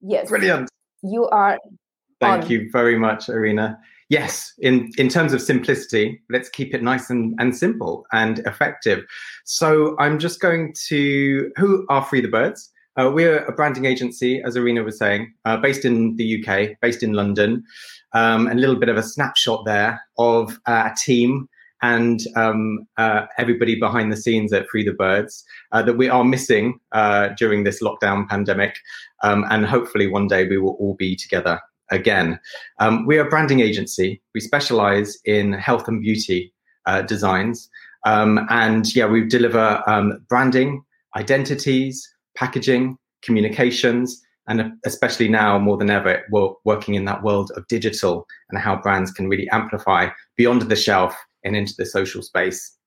Yes. Brilliant. You are. Thank on. you very much, Irina. Yes, in, in terms of simplicity, let's keep it nice and, and simple and effective. So I'm just going to, who are Free the Birds? Uh, we're a branding agency, as Irina was saying, uh, based in the UK, based in London. Um, and a little bit of a snapshot there of uh, a team and um, uh, everybody behind the scenes at Free the Birds uh, that we are missing uh, during this lockdown pandemic. Um, and hopefully one day we will all be together again. Um, we are a branding agency. We specialize in health and beauty uh, designs. Um, and yeah, we deliver um, branding, identities, packaging, communications, and especially now more than ever, we're working in that world of digital and how brands can really amplify beyond the shelf and into the social space.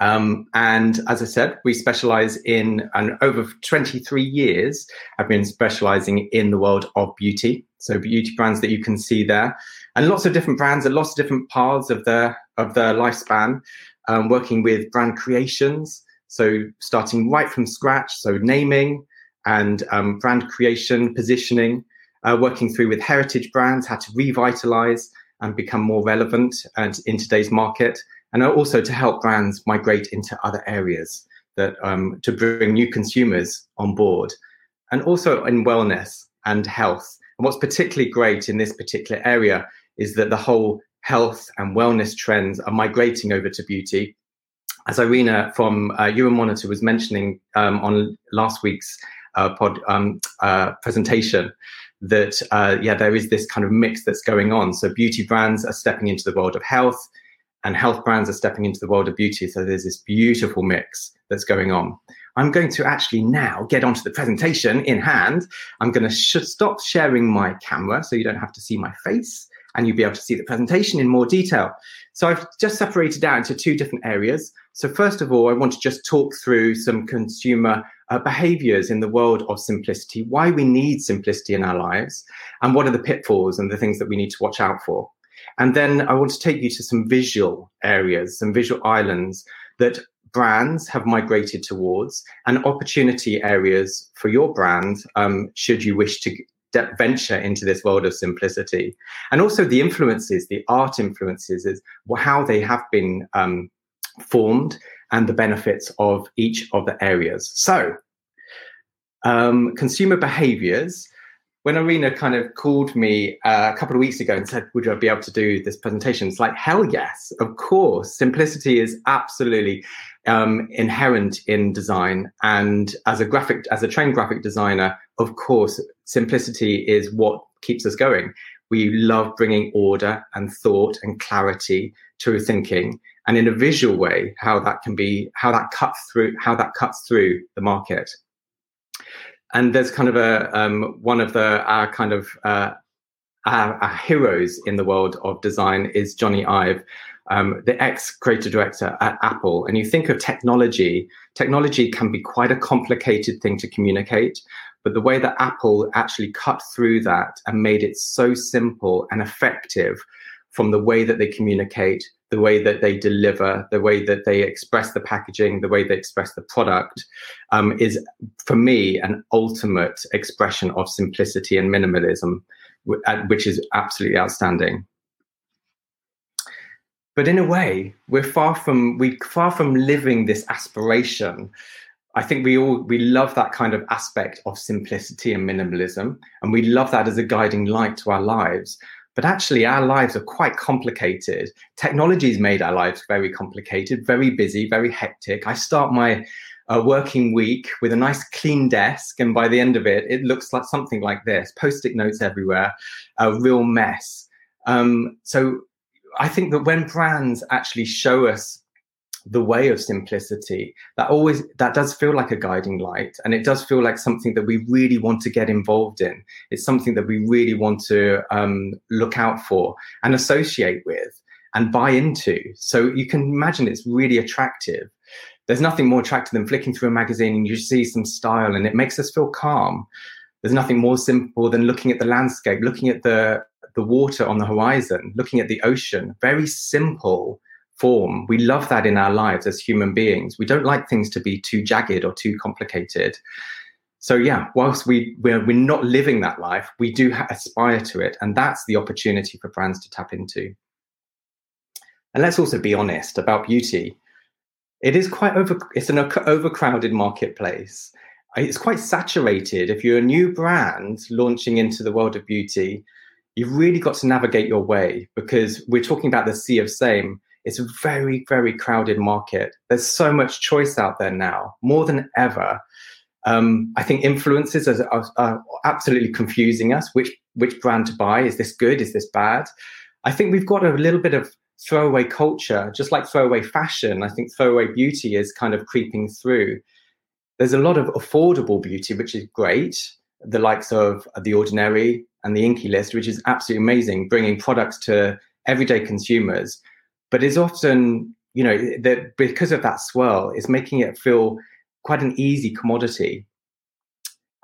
Um, and as I said, we specialize in, and over 23 years, I've been specializing in the world of beauty. So beauty brands that you can see there, and lots of different brands and lots of different paths of their of their lifespan. Um, working with brand creations, so starting right from scratch, so naming and um, brand creation, positioning, uh, working through with heritage brands, how to revitalize and become more relevant and in today's market, and also to help brands migrate into other areas that um, to bring new consumers on board, and also in wellness and health. And what's particularly great in this particular area is that the whole health and wellness trends are migrating over to beauty. As Irina from uh, Euromonitor was mentioning um, on last week's uh, pod um, uh, presentation, that uh, yeah, there is this kind of mix that's going on. So beauty brands are stepping into the world of health, and health brands are stepping into the world of beauty. So there's this beautiful mix that's going on. I'm going to actually now get onto the presentation in hand. I'm going to sh- stop sharing my camera so you don't have to see my face and you'll be able to see the presentation in more detail. So I've just separated out into two different areas. So first of all, I want to just talk through some consumer uh, behaviors in the world of simplicity, why we need simplicity in our lives, and what are the pitfalls and the things that we need to watch out for. And then I want to take you to some visual areas, some visual islands that brands have migrated towards and opportunity areas for your brand um, should you wish to venture into this world of simplicity and also the influences the art influences is how they have been um, formed and the benefits of each of the areas so um, consumer behaviors when Irina kind of called me uh, a couple of weeks ago and said, "Would I be able to do this presentation?" It's like, hell yes, of course. Simplicity is absolutely um, inherent in design, and as a graphic, as a trained graphic designer, of course, simplicity is what keeps us going. We love bringing order and thought and clarity to thinking, and in a visual way, how that can be, how that cuts through, how that cuts through the market. And there's kind of a um, one of the our kind of uh, our, our, heroes in the world of design is Jony Ive, um, the ex creative director at Apple. And you think of technology, technology can be quite a complicated thing to communicate. But the way that Apple actually cut through that and made it so simple and effective from the way that they communicate the way that they deliver, the way that they express the packaging, the way they express the product, um, is for me an ultimate expression of simplicity and minimalism, which is absolutely outstanding. But in a way, we're far from we far from living this aspiration. I think we all we love that kind of aspect of simplicity and minimalism, and we love that as a guiding light to our lives. But actually, our lives are quite complicated. Technology's made our lives very complicated, very busy, very hectic. I start my uh, working week with a nice clean desk, and by the end of it, it looks like something like this post-it notes everywhere, a real mess. Um, so I think that when brands actually show us the way of simplicity that always that does feel like a guiding light and it does feel like something that we really want to get involved in. It's something that we really want to um, look out for and associate with and buy into. So you can imagine it's really attractive. There's nothing more attractive than flicking through a magazine and you see some style and it makes us feel calm. There's nothing more simple than looking at the landscape looking at the the water on the horizon looking at the ocean very simple form. We love that in our lives as human beings. We don't like things to be too jagged or too complicated. So yeah, whilst we we're, we're not living that life, we do aspire to it, and that's the opportunity for brands to tap into. And let's also be honest about beauty. It is quite over. It's an overcrowded marketplace. It's quite saturated. If you're a new brand launching into the world of beauty, you've really got to navigate your way because we're talking about the sea of same. It's a very, very crowded market. There's so much choice out there now, more than ever. Um, I think influences are, are, are, absolutely confusing us. Which which brand to buy? Is this good? Is this bad? I think we've got a little bit of throwaway culture, just like throwaway fashion. I think throwaway beauty is kind of creeping through. There's a lot of affordable beauty, which is great. The likes of The Ordinary and the INKEY List, which is absolutely amazing, bringing products to everyday consumers. But is often, you know, that because of that swirl, is making it feel quite an easy commodity.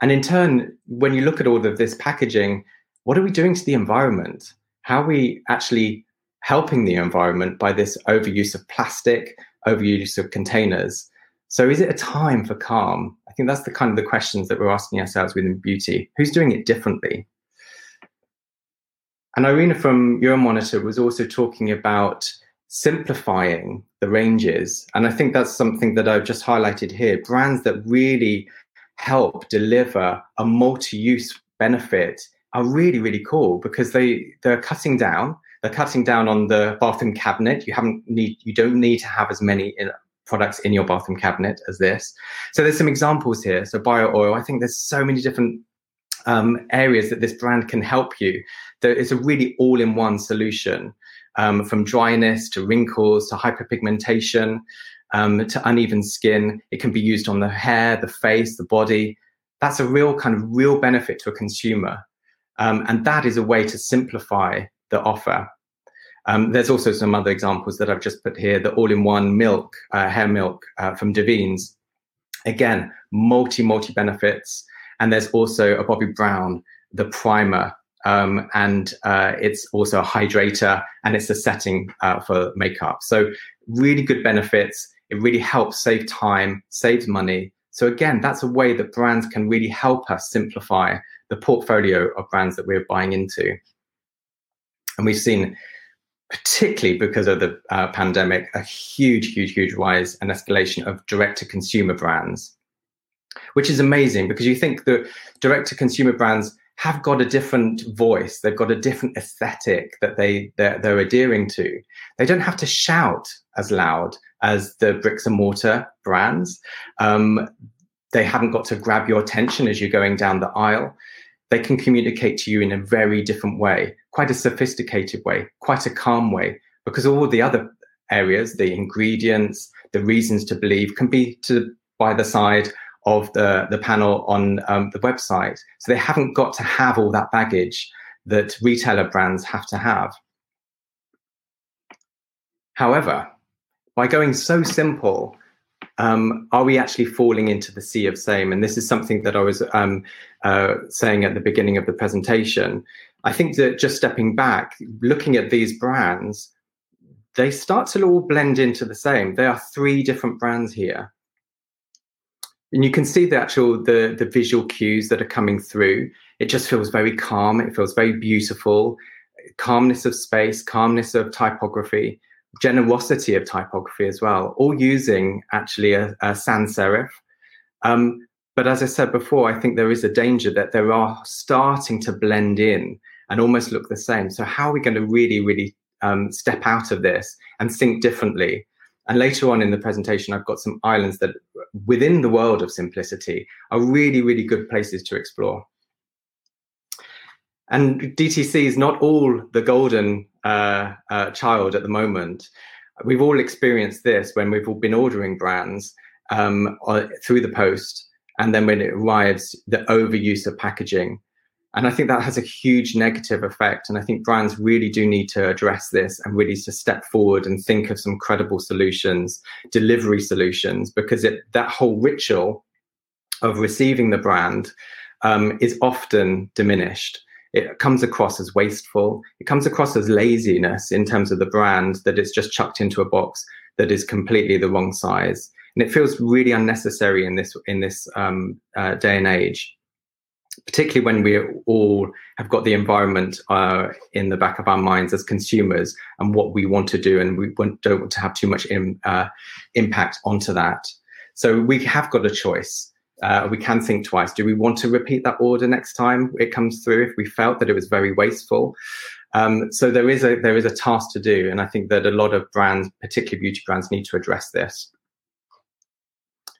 And in turn, when you look at all of this packaging, what are we doing to the environment? How are we actually helping the environment by this overuse of plastic, overuse of containers? So is it a time for calm? I think that's the kind of the questions that we're asking ourselves within beauty. Who's doing it differently? And Irina from Euromonitor was also talking about simplifying the ranges. And I think that's something that I've just highlighted here. Brands that really help deliver a multi-use benefit are really, really cool because they they're cutting down. They're cutting down on the bathroom cabinet. You haven't need you don't need to have as many in, products in your bathroom cabinet as this. So there's some examples here. So bio oil. I think there's so many different um, areas that this brand can help you. That it's a really all-in-one solution um, from dryness to wrinkles to hyperpigmentation um, to uneven skin. It can be used on the hair, the face, the body. That's a real kind of real benefit to a consumer. Um, and that is a way to simplify the offer. Um, there's also some other examples that I've just put here. The all-in-one milk, uh, hair milk uh, from Davines. Again, multi, multi benefits. And there's also a Bobbi Brown, the primer um, and uh, it's also a hydrator and it's a setting uh, for makeup. So really good benefits. It really helps save time, saves money. So again, that's a way that brands can really help us simplify the portfolio of brands that we're buying into. And we've seen, particularly because of the uh, pandemic, a huge, huge, huge rise and escalation of direct to consumer brands, which is amazing because you think that direct to consumer brands have got a different voice. They've got a different aesthetic that they they're, they're, adhering to. They don't have to shout as loud as the bricks and mortar brands. Um, they haven't got to grab your attention as you're going down the aisle. They can communicate to you in a very different way, quite a sophisticated way, quite a calm way, because all the other areas, the ingredients, the reasons to believe, can be to by the side of the, the panel on um, the website. So they haven't got to have all that baggage that retailer brands have to have. However, by going so simple, um, are we actually falling into the sea of same? And this is something that I was um, uh, saying at the beginning of the presentation. I think that just stepping back, looking at these brands, they start to all blend into the same. There are three different brands here and you can see the actual the the visual cues that are coming through. It just feels very calm. It feels very beautiful. Calmness of space calmness of typography generosity of typography as well all using actually a, a sans serif. Um, but as i said before i think there is a danger that there are starting to blend in and almost look the same. So how are we going to really really um, step out of this and think differently and later on in the presentation, I've got some islands that within the world of simplicity are really, really good places to explore. And DTC is not all the golden uh, uh, child at the moment. We've all experienced this when we've all been ordering brands um, through the post, and then when it arrives, the overuse of packaging and I think that has a huge negative effect. And I think brands really do need to address this and really to step forward and think of some credible solutions, delivery solutions, because it, that whole ritual of receiving the brand um, is often diminished. It comes across as wasteful. It comes across as laziness in terms of the brand that it's just chucked into a box that is completely the wrong size. and it feels really unnecessary in this in this um, uh, day and age particularly when we all have got the environment uh, in the back of our minds as consumers and what we want to do, and we don't want to have too much in, uh, impact onto that. So we have got a choice. Uh, we can think twice. Do we want to repeat that order next time it comes through if we felt that it was very wasteful? Um, so there is a there is a task to do, and I think that a lot of brands, particularly beauty brands, need to address this.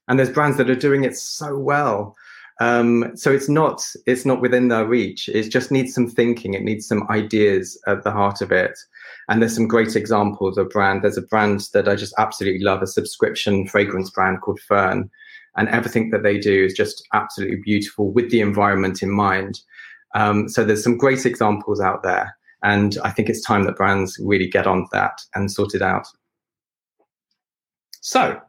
And there's brands that are doing it so well. Um, so it's not it's not within their reach. It just needs some thinking. It needs some ideas at the heart of it. And there's some great examples of brand. There's a brand that I just absolutely love, a subscription fragrance brand called Ffern, and everything that they do is just absolutely beautiful with the environment in mind. Um, so there's some great examples out there, and I think it's time that brands really get on that and sort it out. So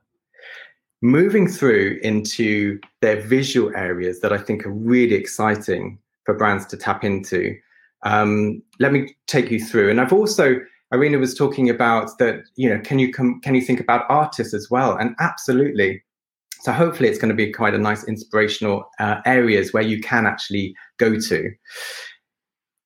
moving through into their visual areas that I think are really exciting for brands to tap into. Um, let me take you through. And I've also, Irina was talking about that, you know, can you come, can you think about artists as well? And absolutely. So hopefully it's going to be quite a nice inspirational uh, areas where you can actually go to.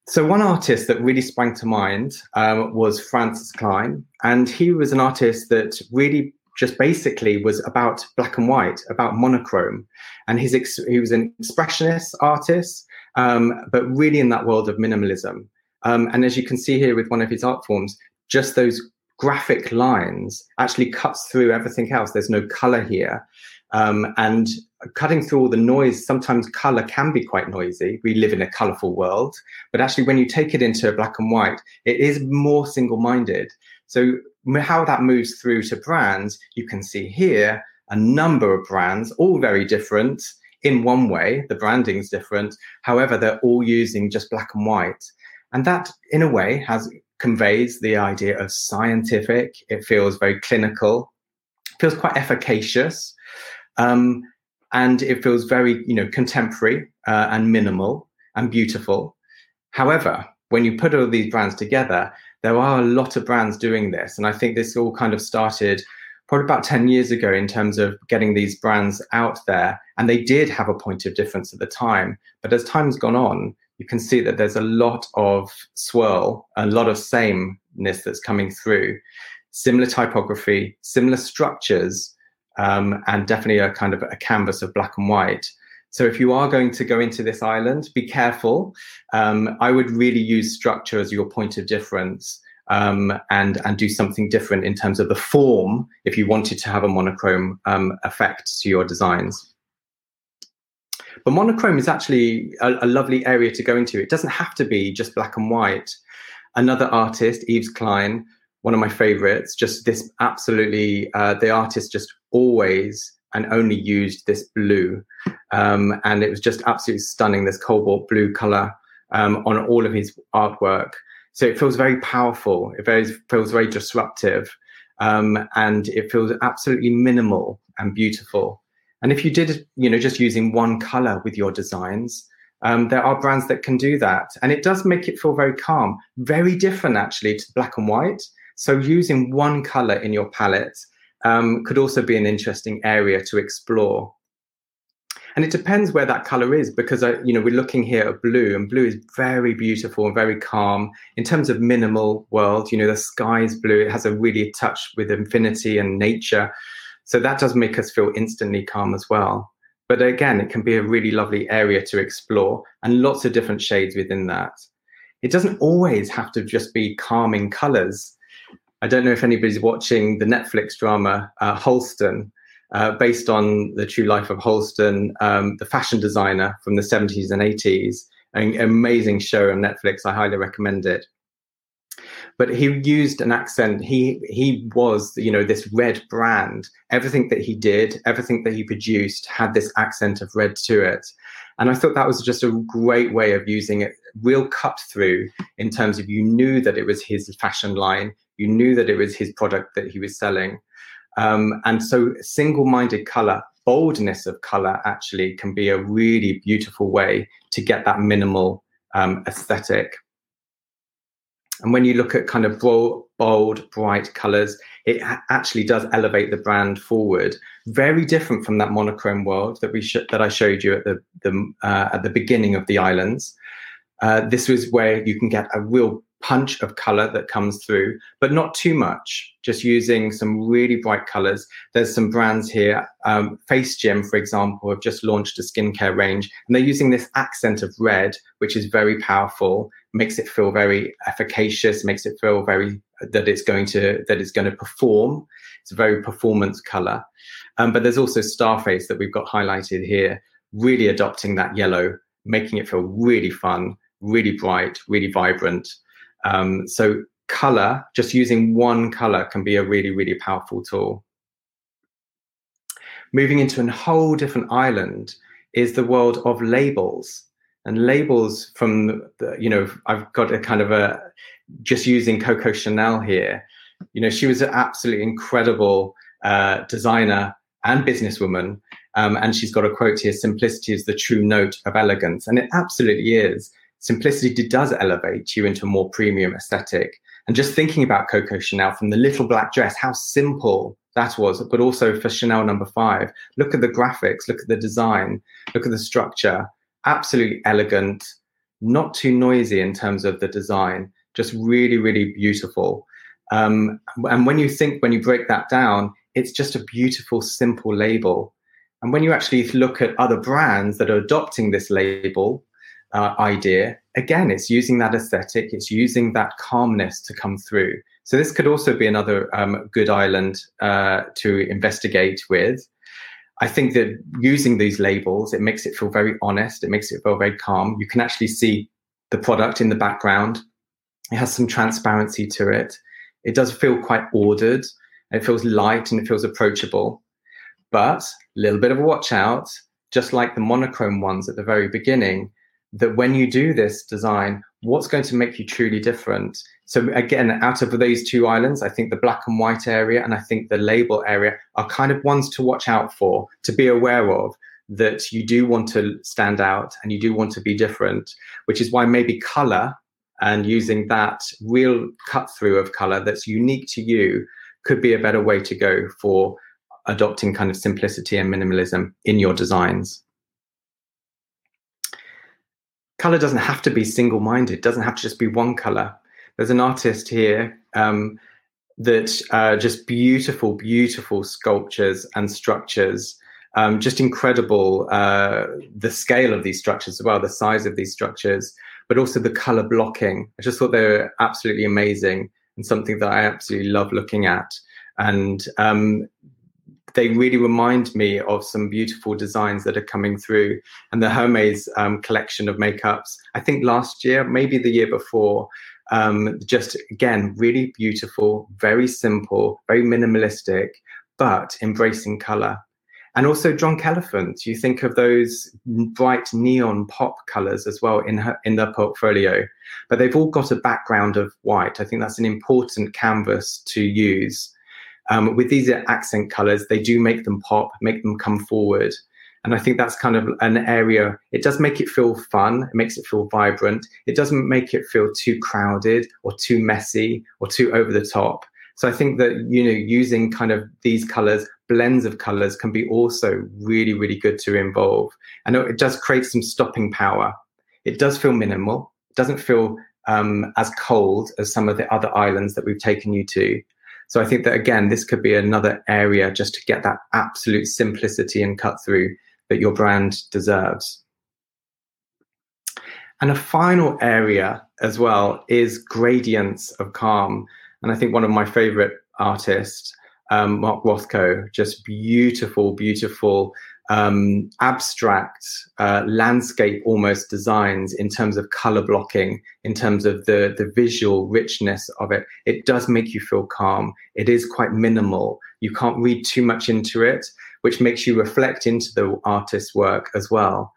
So one artist that really sprang to mind um, was Francis Kline, and he was an artist that really just basically was about black and white, about monochrome. And his ex- he was an expressionist artist, um, but really in that world of minimalism. Um, and as you can see here with one of his art forms, just those graphic lines actually cuts through everything else. There's no color here. Um, and cutting through all the noise, sometimes color can be quite noisy. We live in a colorful world, but actually, when you take it into black and white, it is more single minded. So how that moves through to brands, you can see here a number of brands, all very different in one way. The branding is different. However, they're all using just black and white. And that, in a way, has conveys the idea of scientific. It feels very clinical, feels quite efficacious. Um, and it feels very, you know, contemporary uh, and minimal and beautiful. However, when you put all these brands together, there are a lot of brands doing this. And I think this all kind of started probably about 10 years ago in terms of getting these brands out there. And they did have a point of difference at the time. But as time's gone on, you can see that there's a lot of swirl, a lot of sameness that's coming through. Similar typography, similar structures, um, and definitely a kind of a canvas of black and white. So if you are going to go into this island, be careful. Um, I would really use structure as your point of difference um, and and do something different in terms of the form if you wanted to have a monochrome um, effect to your designs. But monochrome is actually a, a, lovely area to go into. It doesn't have to be just black and white. Another artist, Yves Klein, one of my favorites, just this absolutely, uh, the artist just always and only used this blue. Um, and it was just absolutely stunning, this cobalt blue color um, on all of his artwork. So it feels very powerful. It very, feels very disruptive. Um, and it feels absolutely minimal and beautiful. And if you did, you know, just using one color with your designs, um, there are brands that can do that. And it does make it feel very calm, very different actually to black and white. So using one color in your palette um, could also be an interesting area to explore. And it depends where that color is because I, you know we're looking here at blue, and blue is very beautiful and very calm in terms of minimal world. You know the sky is blue; it has a really touch with infinity and nature, so that does make us feel instantly calm as well. But again, it can be a really lovely area to explore, and lots of different shades within that. It doesn't always have to just be calming colors. I don't know if anybody's watching the Netflix drama uh, Halston, uh, based on the true life of Halston, um, the fashion designer from the 70s and 80s. An amazing show on Netflix. I highly recommend it. But he used an accent. He he was, you know, this red brand. Everything that he did, everything that he produced, had this accent of red to it. And I thought that was just a great way of using it, real cut through in terms of you knew that it was his fashion line, you knew that it was his product that he was selling. Um, and so single minded color, boldness of color actually can be a really beautiful way to get that minimal um, aesthetic. And when you look at kind of bold, bold bright colors, it actually does elevate the brand forward. Very different from that monochrome world that we sh- that I showed you at the, the uh, at the beginning of the islands. Uh, this was where you can get a real punch of color that comes through, but not too much. Just using some really bright colors. There's some brands here. Um, Face Gym, for example, have just launched a skincare range, and they're using this accent of red, which is very powerful. Makes it feel very efficacious. Makes it feel very that it's going to that it's going to perform. It's a very performance color. Um, but there's also Starface that we've got highlighted here, really adopting that yellow, making it feel really fun, really bright, really vibrant. Um, so color, just using one color can be a really, really powerful tool. Moving into a whole different island is the world of labels. And labels from the, you know, I've got a kind of a, just using Coco Chanel here. You know, she was an absolutely incredible uh, designer and businesswoman. Um, and she's got a quote here simplicity is the true note of elegance. And it absolutely is simplicity does elevate you into a more premium aesthetic. And just thinking about Coco Chanel from the little black dress, how simple that was, but also for Chanel number five. Look at the graphics, look at the design, look at the structure. Absolutely elegant, not too noisy in terms of the design, just really, really beautiful. Um, and when you think, when you break that down, it's just a beautiful, simple label. And when you actually look at other brands that are adopting this label, uh, idea, again, it's using that aesthetic, it's using that calmness to come through. So this could also be another um, good island uh, to investigate with. I think that using these labels, it makes it feel very honest. It makes it feel very calm. You can actually see the product in the background. It has some transparency to it. It does feel quite ordered. It feels light and it feels approachable. But a little bit of a watch out, just like the monochrome ones at the very beginning, that when you do this design, what's going to make you truly different? So again, out of those two islands, I think the black and white area and I think the label area are kind of ones to watch out for, to be aware of that you do want to stand out and you do want to be different, which is why maybe color and using that real cut through of color that's unique to you could be a better way to go for adopting kind of simplicity and minimalism in your designs color doesn't have to be single minded, doesn't have to just be one color. There's an artist here um, that uh, just beautiful, beautiful sculptures and structures. Um, just incredible uh, the scale of these structures as well, the size of these structures, but also the color blocking. I just thought they were absolutely amazing and something that I absolutely love looking at. And um, they really remind me of some beautiful designs that are coming through. And the Hermes um, collection of makeups, I think last year, maybe the year before, um, just again, really beautiful, very simple, very minimalistic, but embracing color. And also Drunk Elephant, you think of those bright neon pop colors as well in her, in their portfolio, but they've all got a background of white. I think that's an important canvas to use. Um, with these accent colors, they do make them pop, make them come forward. And I think that's kind of an area, it does make it feel fun, it makes it feel vibrant. It doesn't make it feel too crowded or too messy or too over the top. So I think that, you know, using kind of these colors, blends of colors can be also really, really good to involve. And it does create some stopping power. It does feel minimal, it doesn't feel um, as cold as some of the other islands that we've taken you to. So I think that again, this could be another area just to get that absolute simplicity and cut through that your brand deserves. And a final area as well is gradients of calm. And I think one of my favorite artists, um, Mark Rothko, just beautiful, beautiful um, abstract uh, landscape almost designs in terms of color blocking, in terms of the, the visual richness of it. It does make you feel calm. It is quite minimal. You can't read too much into it, which makes you reflect into the artist's work as well.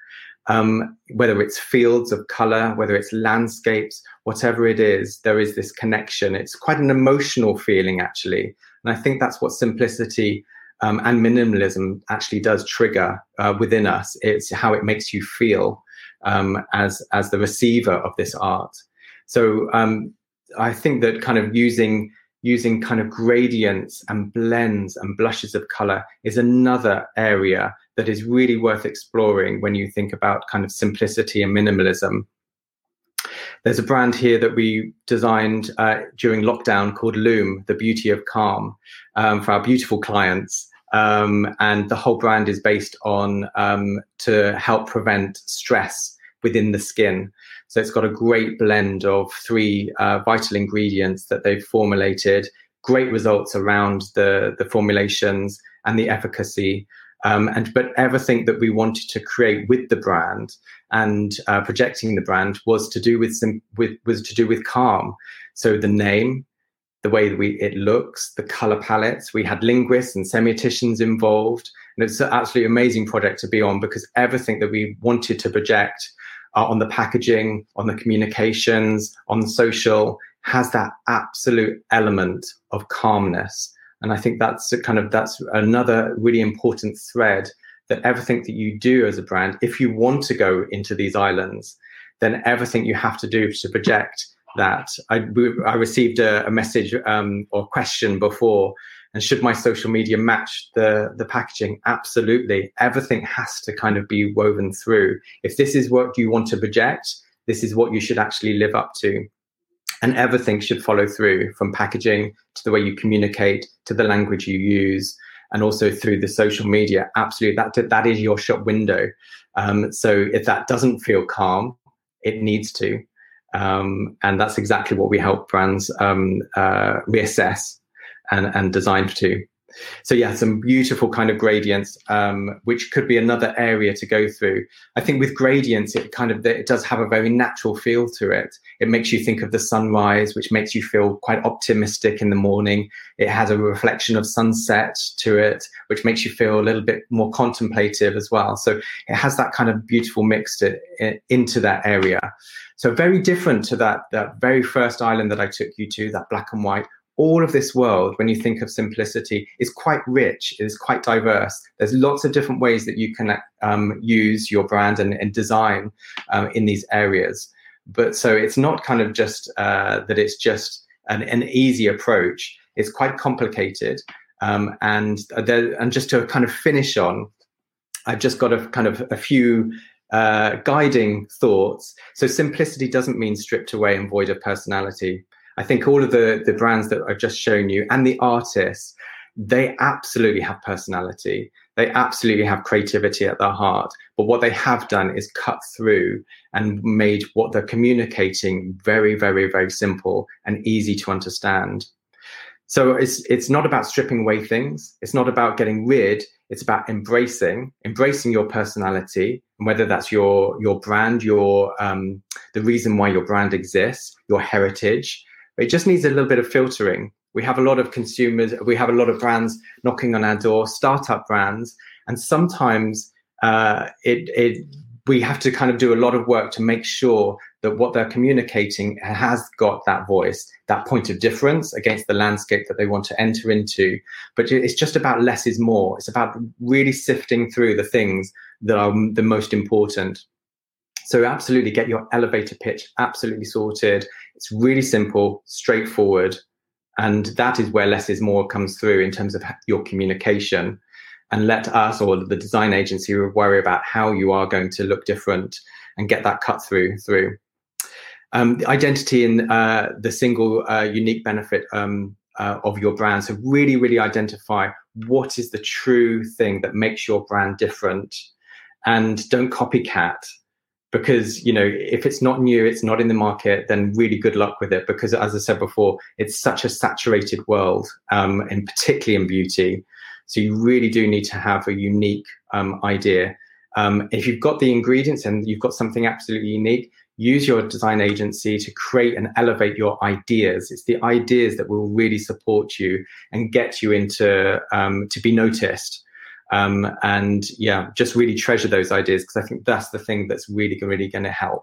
Um, whether it's fields of color, whether it's landscapes, whatever it is, there is this connection. It's quite an emotional feeling, actually. And I think that's what simplicity um, and minimalism actually does trigger uh, within us. It's how it makes you feel um, as as the receiver of this art. So um, I think that kind of using using kind of gradients and blends and blushes of color is another area that is really worth exploring when you think about kind of simplicity and minimalism. There's a brand here that we designed uh, during lockdown called Loum, the beauty of calm, um, for our beautiful clients. Um, and the whole brand is based on um, to help prevent stress within the skin. So it's got a great blend of three uh, vital ingredients that they've formulated, great results around the, the formulations and the efficacy. Um, and but everything that we wanted to create with the brand and uh, projecting the brand was to do with some with was to do with calm. So the name, the way that we it looks, the color palettes. We had linguists and semioticians involved, and it's an absolutely amazing project to be on because everything that we wanted to project uh, on the packaging, on the communications, on social, has that absolute element of calmness. And I think that's kind of that's another really important thread that everything that you do as a brand, if you want to go into these islands, then everything you have to do to project that. I, I received a, a message um, or question before and should my social media match the the packaging? Absolutely. Everything has to kind of be woven through. If this is what you want to project this is what you should actually live up to and everything should follow through from packaging to the way you communicate to the language you use and also through the social media. Absolutely that that is your shop window. Um, so if that doesn't feel calm it needs to. Um, and that's exactly what we help brands um, uh, reassess and, and designed to. So yeah, some beautiful kind of gradients, um, which could be another area to go through. I think with gradients, it kind of it does have a very natural feel to it. It makes you think of the sunrise, which makes you feel quite optimistic in the morning. It has a reflection of sunset to it, which makes you feel a little bit more contemplative as well. So it has that kind of beautiful mix to, into that area. So very different to that that very first island that I took you to, that black and white all of this world, when you think of simplicity, is quite rich, it is quite diverse. There's lots of different ways that you can um, use your brand and, and design um, in these areas. But so it's not kind of just uh, that it's just an, an, easy approach. It's quite complicated. Um, and there, and just to kind of finish on, I've just got a kind of a few uh, guiding thoughts. So simplicity doesn't mean stripped away and void of personality. I think all of the the brands that I've just shown you and the artists, they absolutely have personality. They absolutely have creativity at their heart. But what they have done is cut through and made what they're communicating very, very, very simple and easy to understand. So it's it's not about stripping away things. It's not about getting rid. It's about embracing, embracing your personality, and whether that's your your brand, your um, the reason why your brand exists, your heritage, it just needs a little bit of filtering. We have a lot of consumers, we have a lot of brands knocking on our door, startup brands, and sometimes uh, it, it we have to kind of do a lot of work to make sure that what they're communicating has got that voice, that point of difference against the landscape that they want to enter into. But it's just about less is more. It's about really sifting through the things that are the most important. So absolutely get your elevator pitch absolutely sorted. It's really simple, straightforward. And that is where less is more comes through in terms of your communication. And let us or the design agency worry about how you are going to look different and get that cut through through. Um, the identity and uh, the single uh, unique benefit um, uh, of your brand. So really, really identify what is the true thing that makes your brand different, and don't copycat because you know if it's not new it's not in the market then really good luck with it. Because as i said before it's such a saturated world um, and particularly in beauty. So you really do need to have a unique um, idea. Um, if you've got the ingredients and you've got something absolutely unique use your design agency to create and elevate your ideas. It's the ideas that will really support you and get you into um, to be noticed um, and yeah, just really treasure those ideas because I think that's the thing that's really, really going to help.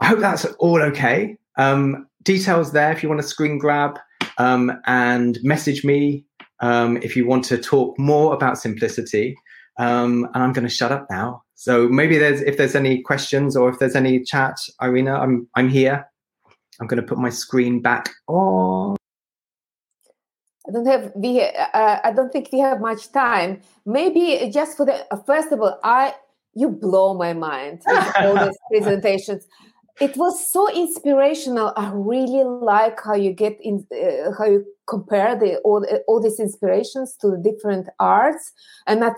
I hope that's all okay. Um, details there if you want to screen grab um, and message me um, if you want to talk more about simplicity. Um, and I'm going to shut up now. So maybe there's if there's any questions or if there's any chat, Irina, I'm I'm here. I'm going to put my screen back on. I don't have we. Uh, I don't think we have much time. Maybe just for the uh, first of all, I you blow my mind with all these presentations. It was so inspirational. I really like how you get in, uh, how you compare the all all these inspirations to the different arts, and I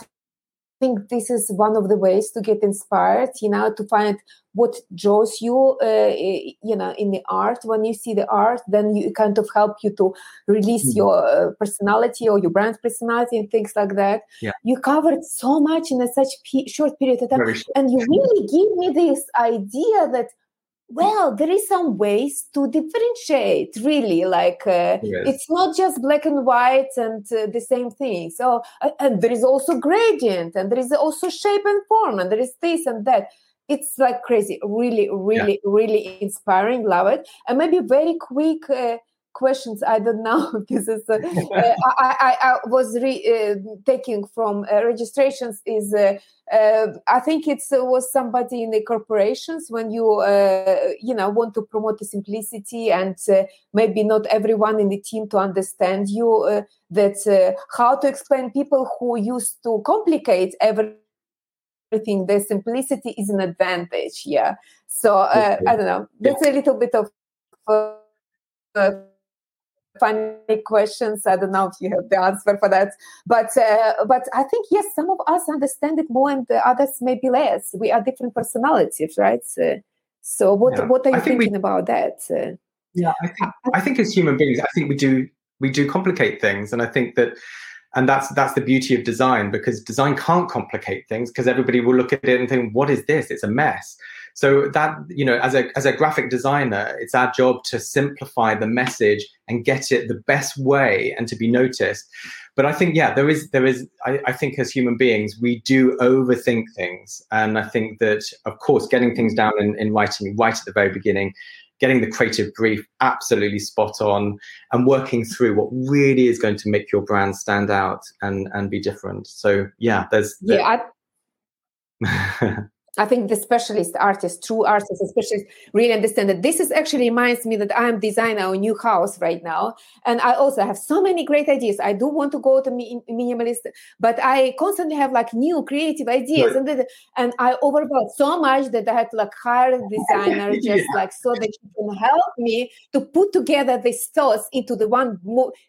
think this is one of the ways to get inspired you know to find what draws you uh, you know in the art when you see the art then you kind of help you to release mm-hmm. your uh, personality or your brand personality and things like that yeah. you covered so much in a such pe- short period of time and you really give me this idea that well there is some ways to differentiate really like uh, yes. it's not just black and white and uh, the same thing so uh, and there is also gradient and there is also shape and form and there is this and that it's like crazy really really yeah. really inspiring love it and maybe very quick uh, questions. I don't know. Because uh, uh, I, I, I, was re, uh, taking from uh, registrations is uh, uh, i think it was somebody in the corporations when you you know want to promote the simplicity and maybe not everyone in the team to understand you that how to explain people who used to complicate everything. The simplicity is an advantage yeah. So uh, i don't know. That's a little bit of uh, funny questions. I don't know if you have the answer for that, but uh, but I think yes, some of us understand it more, and the others maybe less. We are different personalities, right? So, what yeah. what are you thinking we, about that? Uh, yeah, I think I think as human beings, I think we do we do complicate things, and I think that and that's that's the beauty of design because design can't complicate things because everybody will look at it and think what is this it's a mess so that you know as a as a graphic designer it's our job to simplify the message and get it the best way and to be noticed. But i think yeah there is there is I, I think as human beings we do overthink things. And i think that of course getting things down in, in writing right at the very beginning getting the creative brief absolutely spot on and working through what really is going to make your brand stand out and and be different. So yeah there's, there's yeah I, I think the specialist artists, true artists, especially really understand that this is actually reminds me that I'm designing a new house right now. And I also have so many great ideas. I do want to go to minimalist, but I constantly have like new creative ideas. Right. And, and I overwhelmed so much that I had to like hire a designer just yeah. like so that she can help me to put together these thoughts into the one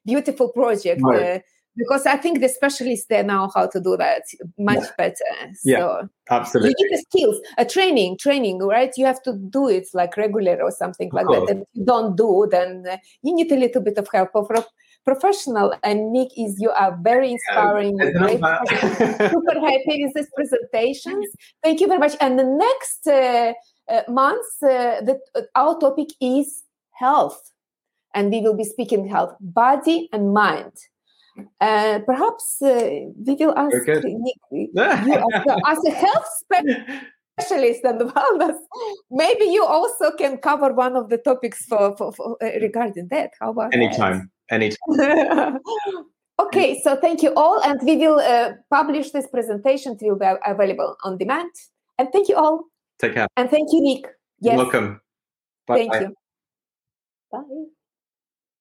beautiful project. Right. Uh, because I think the specialists they know how to do that much yeah. better. So yeah, absolutely. You need the skills, a training, training, right? You have to do it like regular or something of like course. that. If you don't do, then uh, you need a little bit of help of a professional. And Nick, is you are very inspiring. Yeah, super happy with these presentations. Thank you very much. And the next uh, uh, month, uh, the, uh, our topic is health, and we will be speaking health, body and mind. Uh, perhaps uh, we will ask Nick, you as a health specialist and wellness. Maybe you also can cover one of the topics for, for, for uh, regarding that. How about anytime? That? Anytime. okay, so thank you all, and we will uh, publish this presentation. It will be available on demand. And thank you all. Take care. And thank you, Nick. Yes. You're welcome. Bye. Thank you. Bye.